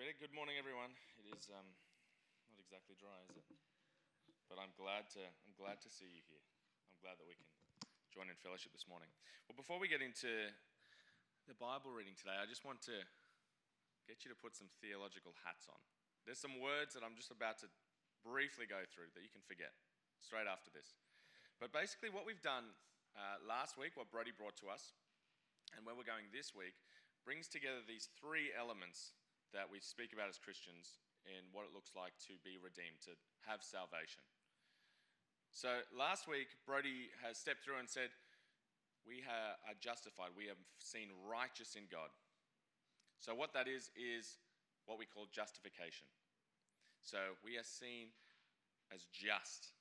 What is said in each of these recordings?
Good morning, everyone. It is um, not exactly dry, is it? But I'm glad to I'm glad to see you here. I'm glad that we can join in fellowship this morning. Well, before we get into the Bible reading today, I just want to get you to put some theological hats on. There's some words that I'm just about to briefly go through that you can forget straight after this. But basically, what we've done uh, last week, what Brody brought to us, and where we're going this week, brings together these three elements that we speak about as Christians in what it looks like to be redeemed, to have salvation. So last week, Brody has stepped through and said, We are justified, we have seen righteous in God. So, what that is, is what we call justification. So, we are seen as just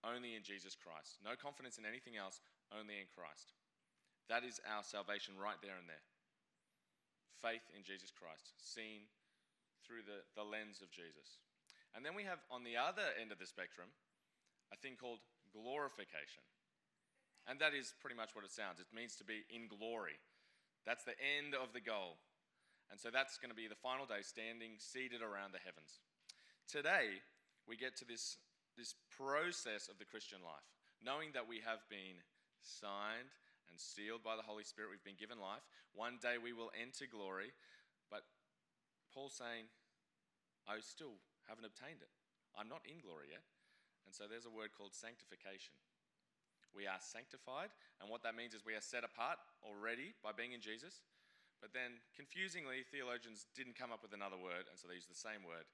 only in Jesus Christ. No confidence in anything else, only in Christ. That is our salvation right there and there faith in Jesus Christ, seen through the, the lens of Jesus. And then we have on the other end of the spectrum a thing called glorification. And that is pretty much what it sounds. It means to be in glory. That's the end of the goal. And so that's going to be the final day, standing seated around the heavens. Today, we get to this, this process of the Christian life, knowing that we have been signed and sealed by the Holy Spirit. We've been given life. One day we will enter glory. But Paul's saying, I still haven't obtained it. I'm not in glory yet. And so there's a word called sanctification. We are sanctified, and what that means is we are set apart already by being in Jesus. But then, confusingly, theologians didn't come up with another word, and so they use the same word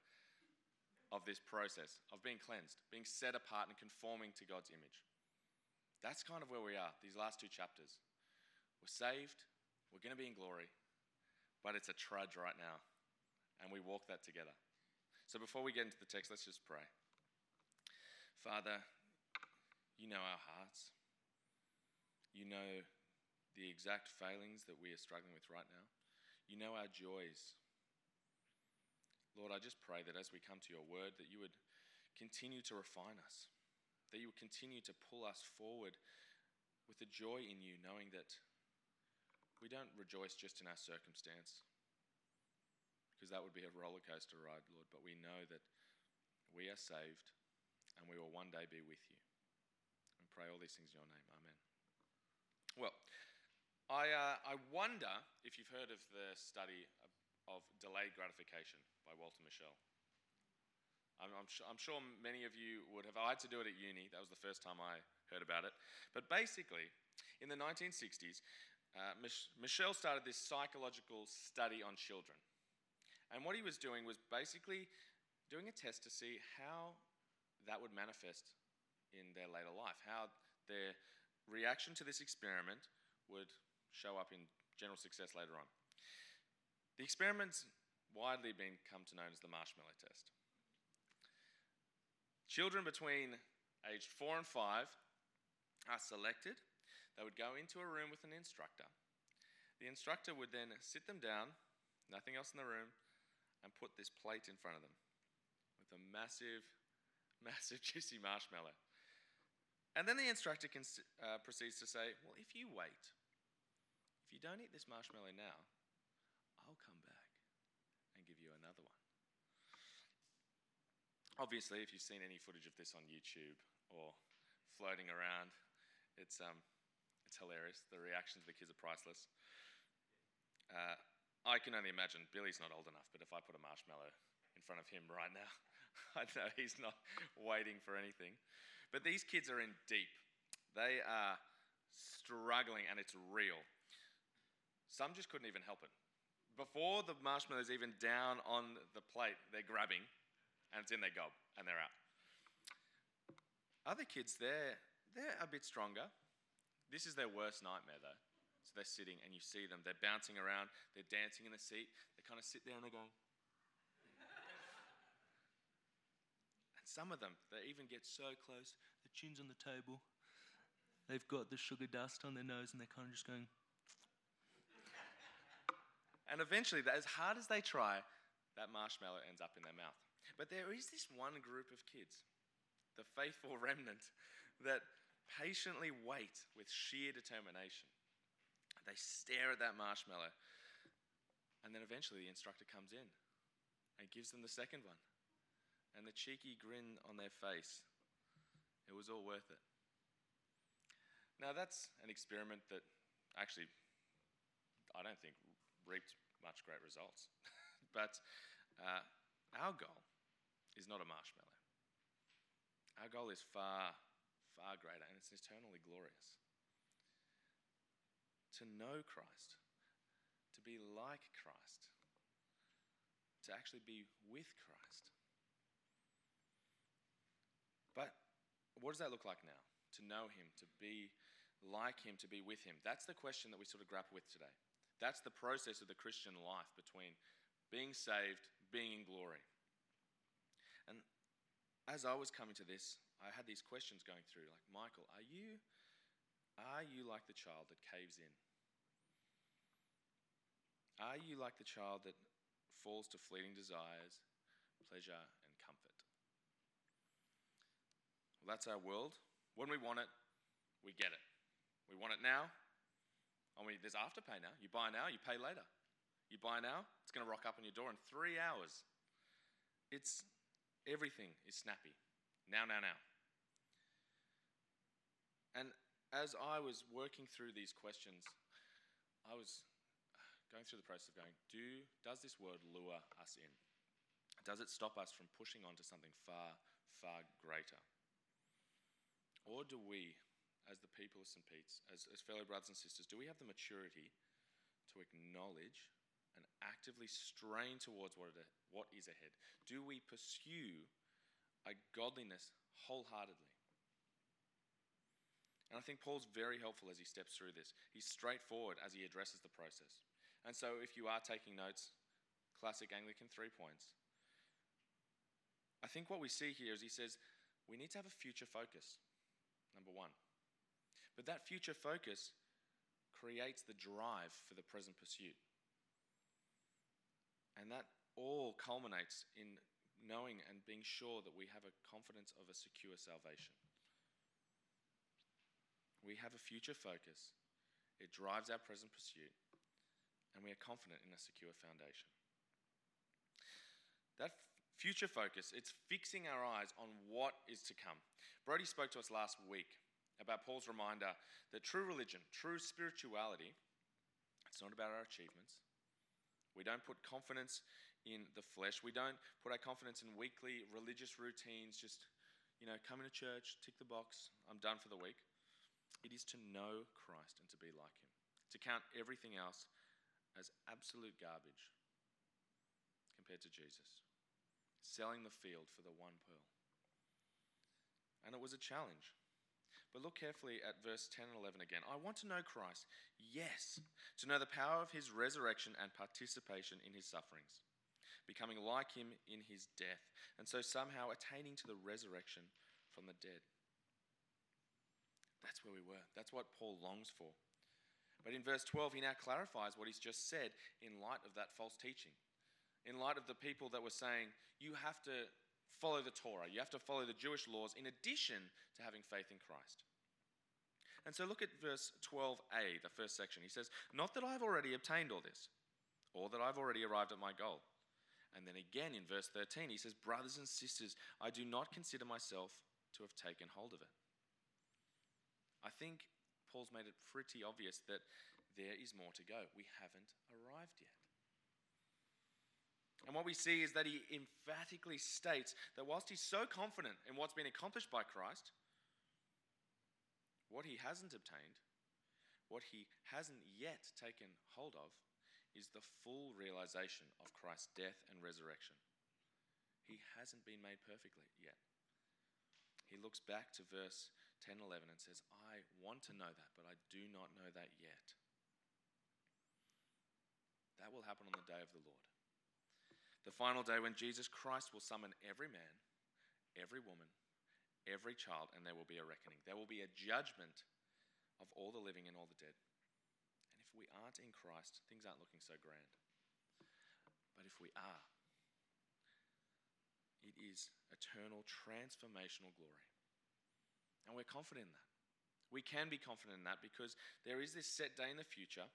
of this process of being cleansed, being set apart and conforming to God's image. That's kind of where we are, these last two chapters. We're saved, we're going to be in glory, but it's a trudge right now, and we walk that together. So before we get into the text, let's just pray. Father, you know our hearts. You know the exact failings that we are struggling with right now. You know our joys. Lord, I just pray that as we come to your word, that you would continue to refine us that you will continue to pull us forward with a joy in you, knowing that we don't rejoice just in our circumstance, because that would be a roller coaster ride, Lord, but we know that we are saved and we will one day be with you. We pray all these things in your name. Amen. Well, I, uh, I wonder if you've heard of the study of, delayed gratification by Walter Mischel. I'm, I'm, sure, I'm, sure, many of you would have. I had to do it at uni. That was the first time I heard about it. But basically, in the 1960s, uh, Mich- Mischel started this psychological study on children. And what he was doing was basically doing a test to see how that would manifest in their later life, how their reaction to this experiment would show up in general success later on. The experiment's widely been come to known as the marshmallow test. Children between aged four and five are selected. They would go into a room with an instructor. The instructor would then sit them down, nothing else in the room, and put this plate in front of them with a massive, massive juicy marshmallow. And then the instructor can, uh, proceeds to say, Well, if you wait, if you don't eat this marshmallow now, I'll come back and give you another one. Obviously, if you've seen any footage of this on YouTube or floating around, it's, um, it's hilarious. The reactions of the kids are priceless. Uh, I can only imagine, Billy's not old enough, but if I put a marshmallow in front of him right now, I know he's not waiting for anything. But these kids are in deep. They are struggling, and it's real. Some just couldn't even help it. Before the marshmallow's even down on the plate, they're grabbing and it's in their gob and they're out. Other kids, they're, they're a bit stronger. This is their worst nightmare, though. So they're sitting and you see them, they're bouncing around, they're dancing in the seat, they kind of sit there and they're going. and some of them, they even get so close, their chin's on the table, they've got the sugar dust on their nose and they're kind of just going. and eventually, as hard as they try, that marshmallow ends up in their mouth. But there is this one group of kids, the faithful remnant, that patiently wait with sheer determination. They stare at that marshmallow, and then eventually the instructor comes in and gives them the second one. And the cheeky grin on their face, it was all worth it. Now, that's an experiment that actually I don't think reaped much great results. but uh, our goal is not a marshmallow. Our goal is far, far greater, and it's eternally glorious. To know Christ, to be like Christ, to actually be with Christ. But what does that look like now? To know Him, to be like Him, to be with Him. That's the question that we sort of grapple with today. That's the process of the Christian life between being saved, being in glory. As I was coming to this, I had these questions going through like, Michael, are you, are you like the child that caves in? Are you like the child that falls to fleeting desires, pleasure, and comfort? Well, that's our world. When we want it, we get it. We want it now. I mean, there's afterpay now. You buy now, you pay later. You buy now, it's going to rock up on your door in three hours. It's everything is snappy. Now, now, now. And as I was working through these questions, I was going through the process of going, do, does this word lure us in? Does it stop us from pushing on to something far, far greater? Or do we, as the people of St. Pete's, as, as fellow brothers and sisters, do we have the maturity to acknowledge and actively strain towards what, it, what is ahead? Do we pursue a godliness wholeheartedly? And I think Paul's very helpful as he steps through this. He's straightforward as he addresses the process. And so, if you are taking notes, classic Anglican three points. I think what we see here is he says we need to have a future focus, number one. But that future focus creates the drive for the present pursuit. And that all culminates in knowing and being sure that we have a confidence of a secure salvation. We have a future focus, it drives our present pursuit, and we are confident in a secure foundation. That future focus, it's fixing our eyes on what is to come. Brody spoke to us last week about Paul's reminder that true religion, true spirituality, it's not about our achievements. We don't put confidence in the flesh. We don't put our confidence in weekly religious routines, just, you know, come into church, tick the box, I'm done for the week. It is to know Christ and to be like him, to count everything else as absolute garbage compared to Jesus, selling the field for the one pearl. And it was a challenge. But look carefully at verse 10 and 11 again. I want to know Christ, yes, to know the power of his resurrection and participation in his sufferings, becoming like him in his death, and so somehow attaining to the resurrection from the dead. That's where we were. That's what Paul longs for. But in verse 12, he now clarifies what he's just said in light of that false teaching. In light of the people that were saying, you have to follow the Torah, you have to follow the Jewish laws in addition to having faith in Christ. And so look at verse 12a, the first section. He says, Not that I've already obtained all this, or that I've already arrived at my goal. And then again in verse 13, he says, Brothers and sisters, I do not consider myself to have taken hold of it. I think Paul's made it pretty obvious that there is more to go. We haven't arrived yet. And what we see is that he emphatically states that whilst he's so confident in what's been accomplished by Christ, what he hasn't obtained, what he hasn't yet taken hold of, is the full realization of Christ's death and resurrection. He hasn't been made perfectly yet. He looks back to verse 10 11 and says, I want to know that, but I do not know that yet. That will happen on the day of the Lord. The final day when Jesus Christ will summon every man, every woman, every child, and there will be a reckoning. There will be a judgment of all the living and all the dead. We aren't in Christ, things aren't looking so grand. But if we are, it is eternal, transformational glory. And we're confident in that. We can be confident in that because there is this set day in the future,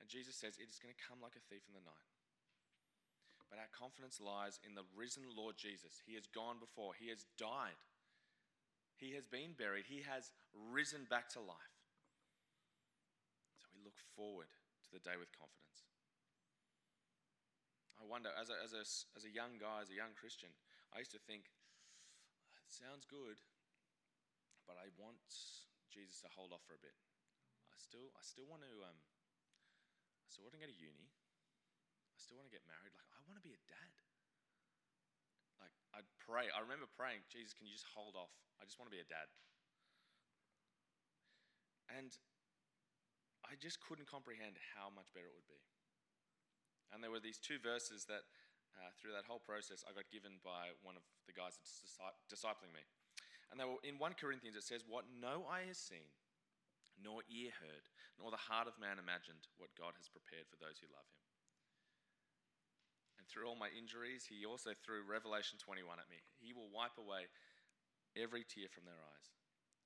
and Jesus says it is going to come like a thief in the night. but our confidence lies in the risen Lord Jesus. He has gone before, He has died, He has been buried, He has risen back to life. Look forward to the day with confidence. I wonder, as a, as, a, as a young guy, as a young Christian, I used to think, it sounds good, but I want Jesus to hold off for a bit. I still, I still want to, um, I still want to go to uni. I still want to get married. Like, I want to be a dad. Like, I'd pray. I remember praying, Jesus, can you just hold off? I just want to be a dad. And I just couldn't comprehend how much better it would be. And there were these two verses that, uh, through that whole process, I got given by one of the guys that's discipling me. And they were in 1 Corinthians, it says, What no eye has seen, nor ear heard, nor the heart of man imagined, what God has prepared for those who love him. And through all my injuries, he also threw Revelation 21 at me. He will wipe away every tear from their eyes.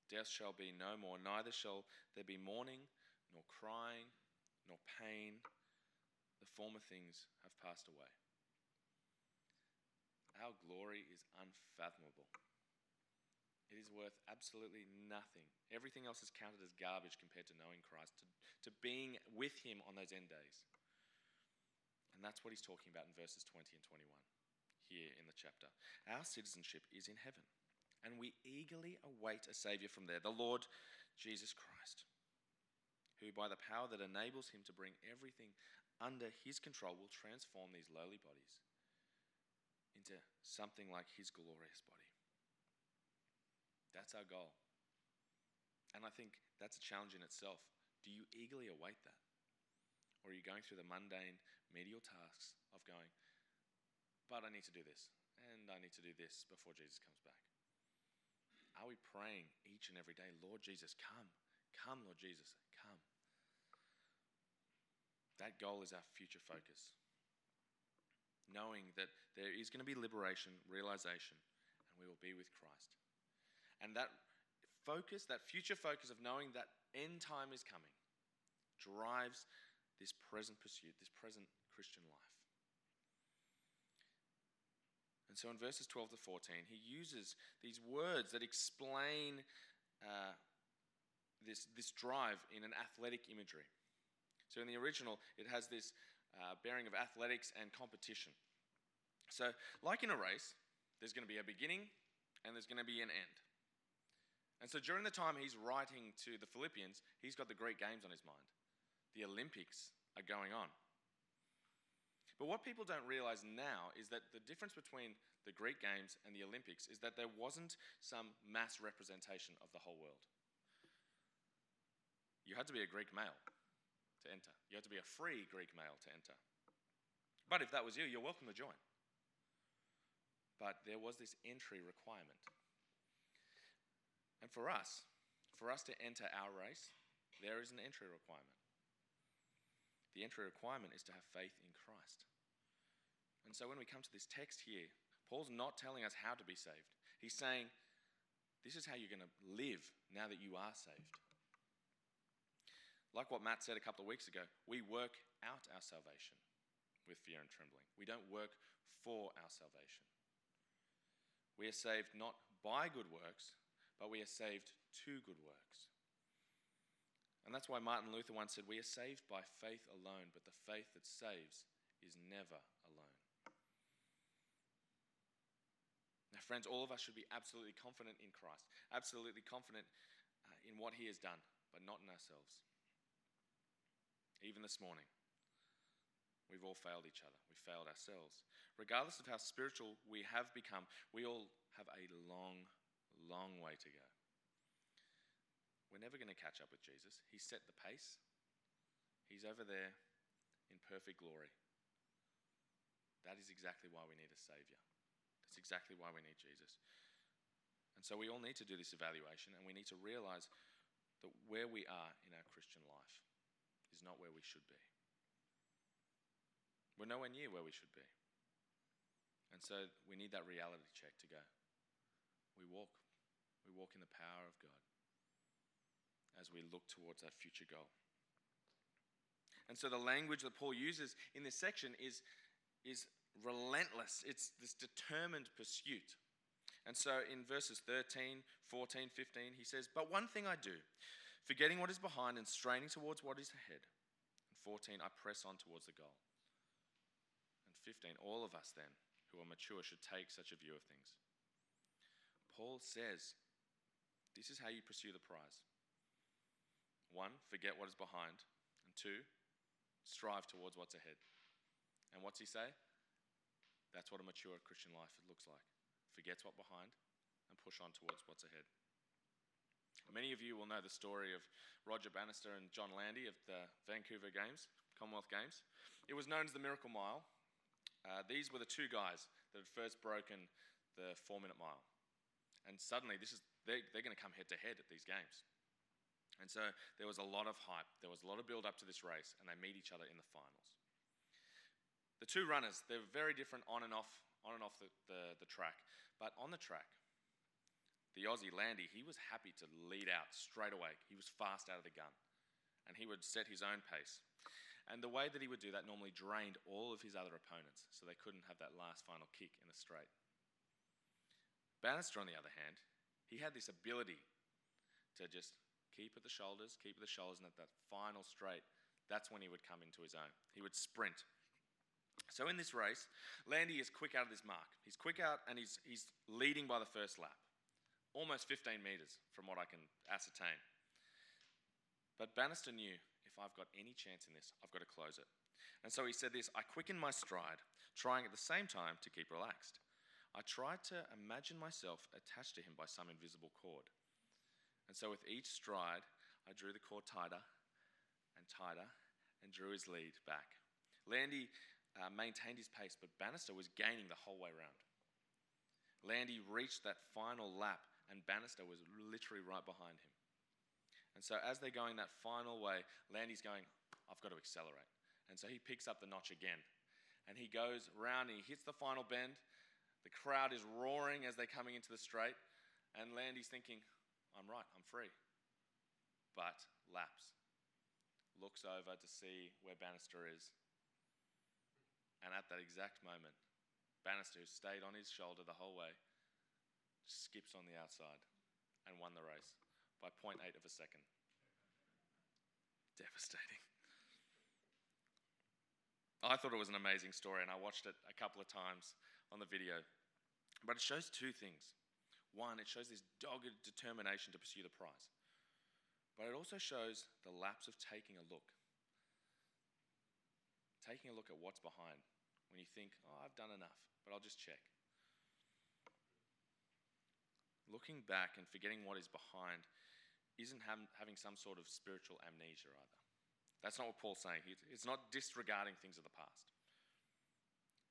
Death shall be no more, neither shall there be mourning, nor crying, nor pain. The former things have passed away. Our glory is unfathomable. It is worth absolutely nothing. Everything else is counted as garbage compared to knowing Christ, to, to being with Him on those end days. And that's what he's talking about in verses 20 and 21 here in the chapter. Our citizenship is in heaven, and we eagerly await a Savior from there, the Lord Jesus Christ, who, by the power that enables him to bring everything under his control, will transform these lowly bodies into something like his glorious body. That's our goal. And I think that's a challenge in itself. Do you eagerly await that? Or are you going through the mundane, medial tasks of going, but I need to do this, and I need to do this before Jesus comes back? Are we praying each and every day, Lord Jesus, come? Come, Lord Jesus, come. That goal is our future focus. Knowing that there is going to be liberation, realization, and we will be with Christ. And that focus, that future focus of knowing that end time is coming, drives this present pursuit, this present Christian life. And so in verses 12 to 14, he uses these words that explain uh, this, this drive in an athletic imagery. So in the original, it has this uh, bearing of athletics and competition. So, like in a race, there's going to be a beginning and there's going to be an end. And so during the time he's writing to the Philippians, he's got the Greek Games on his mind. The Olympics are going on. But what people don't realize now is that the difference between the Greek Games and the Olympics is that there wasn't some mass representation of the whole world. You had to be a Greek male to enter, you had to be a free Greek male to enter. But if that was you, you're welcome to join. But there was this entry requirement. And for us, for us to enter our race, there is an entry requirement. The entry requirement is to have faith in Christ. And so when we come to this text here, Paul's not telling us how to be saved. He's saying, this is how you're going to live now that you are saved. Like what Matt said a couple of weeks ago, we work out our salvation with fear and trembling. We don't work for our salvation. We are saved not by good works, but we are saved to good works. And that's why Martin Luther once said, We are saved by faith alone, but the faith that saves is never alone. Now, friends, all of us should be absolutely confident in Christ, absolutely confident uh, in what He has done, but not in ourselves. Even this morning, we've all failed each other. We failed ourselves. Regardless of how spiritual we have become, we all have a long long way to go. We're never going to catch up with Jesus. He set the pace, He's over there in perfect glory. That is exactly why we need a Savior. That's exactly why we need Jesus. And so we all need to do this evaluation and we need to realize that where we are in our Christian life is not where we should be. We're nowhere near where we should be. And so we need that reality check to go. We walk we walk in the power of God as we look towards that future goal. And so the language that Paul uses in this section is, is relentless, it's this determined pursuit. And so in verses 13, 14, 15, he says, But one thing I do, forgetting what is behind and straining towards what is ahead. And 14, I press on towards the goal. And 15, all of us then who are mature should take such a view of things. Paul says, This is how you pursue the prize. One, forget what is behind. And two, strive towards what's ahead. And what's he say? That's what a mature Christian life looks like. Forgets what behind and push on towards what's ahead. Many of you will know the story of Roger Bannister and John Landy of the Vancouver Games, Commonwealth Games. It was known as the Miracle Mile. Uh, these were the two guys that had first broken the four minute mile. And suddenly, this is, they're, they're going to come head to head at these games. And so there was a lot of hype, there was a lot of build up to this race, and they meet each other in the finals. The two runners, they're very different on and off, on and off the, the, the track. But on the track, the Aussie Landy, he was happy to lead out straight away. He was fast out of the gun. And he would set his own pace. And the way that he would do that normally drained all of his other opponents, so they couldn't have that last final kick in a straight. Bannister, on the other hand, he had this ability to just keep at the shoulders, keep at the shoulders, and at that final straight, that's when he would come into his own. He would sprint. So in this race, Landy is quick out of this mark. He's quick out and he's, he's leading by the first lap, almost 15 metres from what I can ascertain. But Bannister knew if I've got any chance in this, I've got to close it. And so he said this I quickened my stride, trying at the same time to keep relaxed. I tried to imagine myself attached to him by some invisible cord. And so with each stride, I drew the cord tighter and tighter and drew his lead back. Landy uh, maintained his pace, but Bannister was gaining the whole way round. Landy reached that final lap, and Bannister was literally right behind him. And so, as they're going that final way, Landy's going, I've got to accelerate. And so he picks up the notch again. And he goes round and he hits the final bend. The crowd is roaring as they're coming into the straight. And Landy's thinking, I'm right, I'm free. But laps. Looks over to see where Bannister is. And at that exact moment, Bannister, who stayed on his shoulder the whole way, skips on the outside and won the race by 0.8 of a second. Devastating. I thought it was an amazing story, and I watched it a couple of times on the video. But it shows two things. One, it shows this dogged determination to pursue the prize. But it also shows the lapse of taking a look. Taking a look at what's behind when you think, oh, I've done enough, but I'll just check. Looking back and forgetting what is behind isn't having some sort of spiritual amnesia either. That's not what Paul's saying. It's not disregarding things of the past.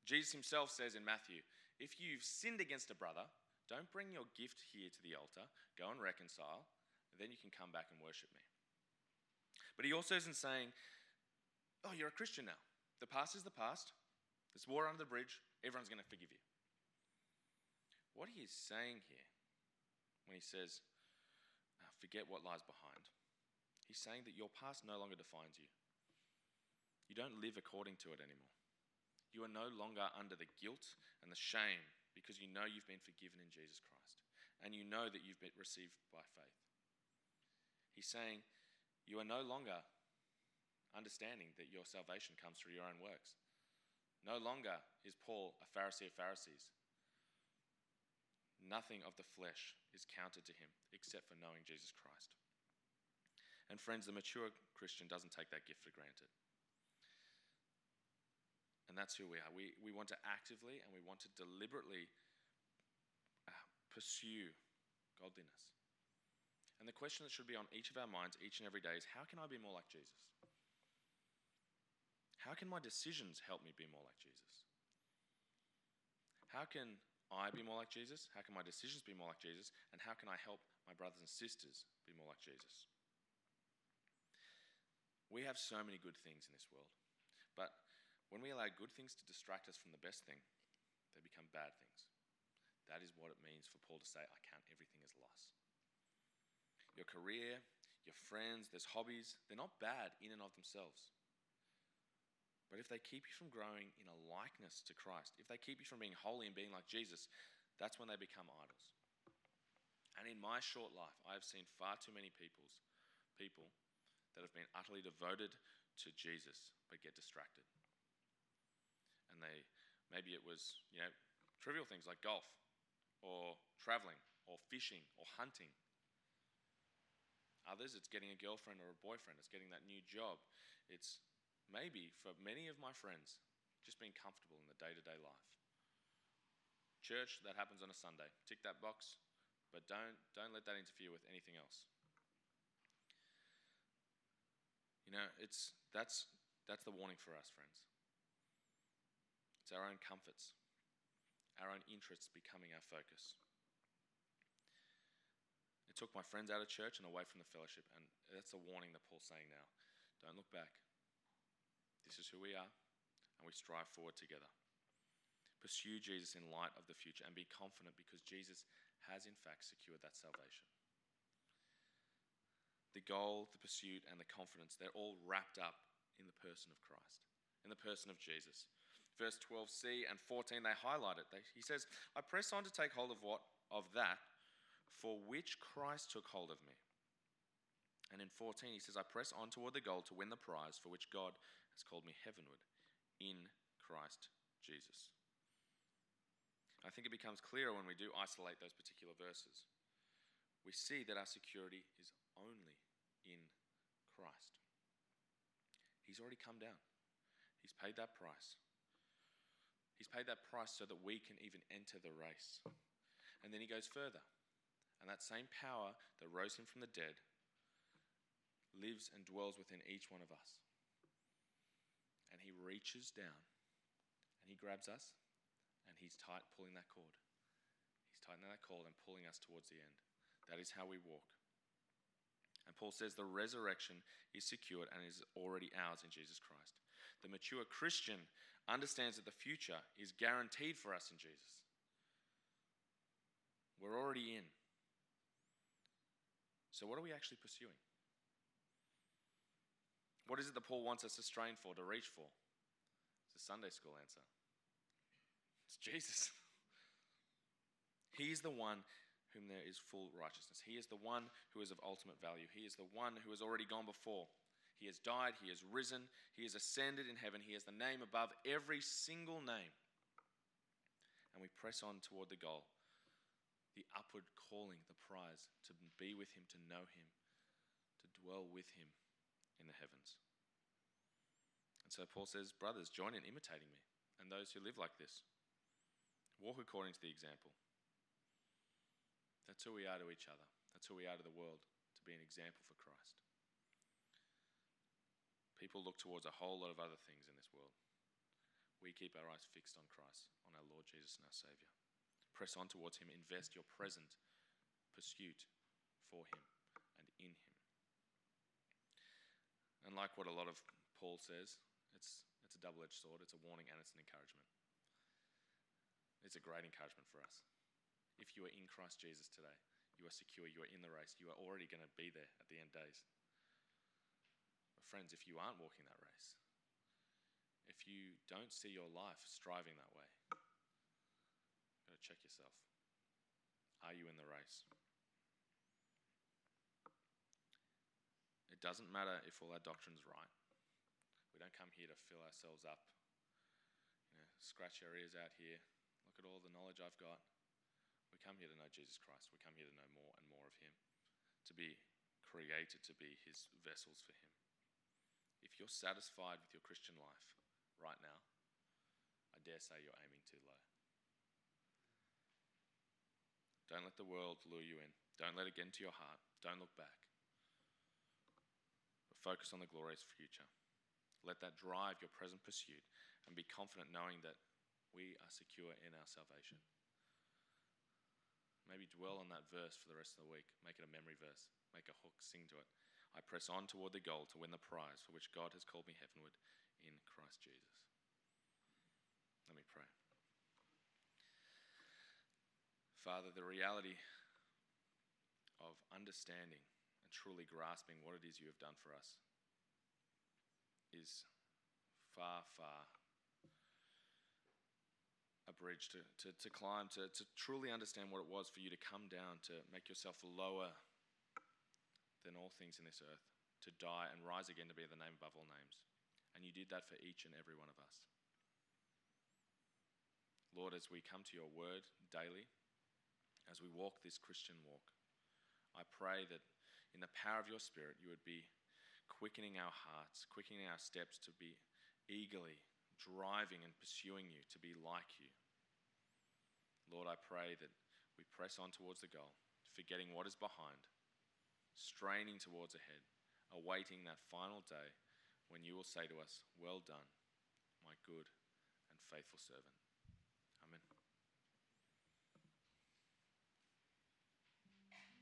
Jesus himself says in Matthew, if you've sinned against a brother, don't bring your gift here to the altar. Go and reconcile, and then you can come back and worship me. But he also isn't saying, oh, you're a Christian now. The past is the past. There's war under the bridge. Everyone's going to forgive you. What he is saying here when he says, forget what lies behind, he's saying that your past no longer defines you. You don't live according to it anymore. You are no longer under the guilt and the shame because you know you've been forgiven in Jesus Christ and you know that you've been received by faith. He's saying you are no longer understanding that your salvation comes through your own works. No longer is Paul a Pharisee of Pharisees. Nothing of the flesh is counted to him except for knowing Jesus Christ. And friends, the mature Christian doesn't take that gift for granted. And that's who we are. We, we want to actively and we want to deliberately uh, pursue godliness. And the question that should be on each of our minds each and every day is how can I be more like Jesus? How can my decisions help me be more like Jesus? How can I be more like Jesus? How can my decisions be more like Jesus? And how can I help my brothers and sisters be more like Jesus? We have so many good things in this world, but when we allow good things to distract us from the best thing, they become bad things. That is what it means for Paul to say, I count everything as loss. Your career, your friends, there's hobbies, they're not bad in and of themselves. But if they keep you from growing in a likeness to Christ, if they keep you from being holy and being like Jesus, that's when they become idols. And in my short life, I have seen far too many people's, people that have been utterly devoted to Jesus but get distracted. And they maybe it was, you know, trivial things like golf or traveling or fishing or hunting. Others, it's getting a girlfriend or a boyfriend, it's getting that new job. It's maybe for many of my friends, just being comfortable in the day to day life. Church, that happens on a Sunday. Tick that box, but don't, don't let that interfere with anything else. You know, it's, that's, that's the warning for us, friends. It's our own comforts, our own interests becoming our focus. It took my friends out of church and away from the fellowship, and that's a warning that Paul's saying now. Don't look back. This is who we are, and we strive forward together. Pursue Jesus in light of the future and be confident because Jesus has, in fact, secured that salvation the goal, the pursuit, and the confidence, they're all wrapped up in the person of Christ, in the person of Jesus. Verse 12c and 14, they highlight it. They, he says, I press on to take hold of what? Of that for which Christ took hold of me. And in 14, he says, I press on toward the goal to win the prize for which God has called me heavenward in Christ Jesus. I think it becomes clearer when we do isolate those particular verses. We see that our security is only in Christ. He's already come down, He's paid that price. He's paid that price so that we can even enter the race. And then he goes further. And that same power that rose him from the dead lives and dwells within each one of us. And he reaches down and he grabs us and he's tight pulling that cord. He's tightening that cord and pulling us towards the end. That is how we walk. And Paul says the resurrection is secured and is already ours in Jesus Christ. The mature Christian understands that the future is guaranteed for us in Jesus. We're already in. So, what are we actually pursuing? What is it that Paul wants us to strain for, to reach for? It's a Sunday school answer. It's Jesus. He's the one whom there is full righteousness. He is the one who is of ultimate value. He is the one who has already gone before. He has died, he has risen, he has ascended in heaven, he has the name above every single name. And we press on toward the goal, the upward calling, the prize, to be with him, to know him, to dwell with him in the heavens. And so Paul says, Brothers, join in imitating me and those who live like this. Walk according to the example. That's who we are to each other. That's who we are to the world, to be an example for Christ. People look towards a whole lot of other things in this world. We keep our eyes fixed on Christ, on our Lord Jesus and our Savior. Press on towards Him. Invest your present pursuit for Him and in Him. And like what a lot of Paul says, it's, it's a double edged sword, it's a warning and it's an encouragement. It's a great encouragement for us if you are in Christ Jesus today, you are secure, you are in the race, you are already going to be there at the end days. But friends, if you aren't walking that race, if you don't see your life striving that way, you've got to check yourself. Are you in the race? It doesn't matter if all our doctrine's right. We don't come here to fill ourselves up, you know, scratch our ears out here, look at all the knowledge I've got. We come here to know Jesus Christ. We come here to know more and more of Him, to be created to be His vessels for Him. If you're satisfied with your Christian life right now, I dare say you're aiming too low. Don't let the world lure you in. Don't let it get into your heart. Don't look back. Focus on the glorious future. Let that drive your present pursuit and be confident knowing that we are secure in our salvation. Maybe dwell on that verse for the rest of the week. Make it a memory verse. Make a hook, sing to it. I press on toward the goal to win the prize for which God has called me heavenward in Christ Jesus. Let me pray. Father, the reality of understanding and truly grasping what it is you have done for us is far, far a bridge to, to, to climb, to, to truly understand what it was for you to come down, to make yourself lower than all things in this earth, to die and rise again to be the name above all names. And you did that for each and every one of us. Lord, as we come to your word daily, as we walk this Christian walk, I pray that in the power of your Spirit, you would be quickening our hearts, quickening our steps to be eagerly driving and pursuing you to be like you. Lord, I pray that we press on towards the goal, forgetting what is behind, straining towards ahead, awaiting that final day when you will say to us, Well done, my good and faithful servant.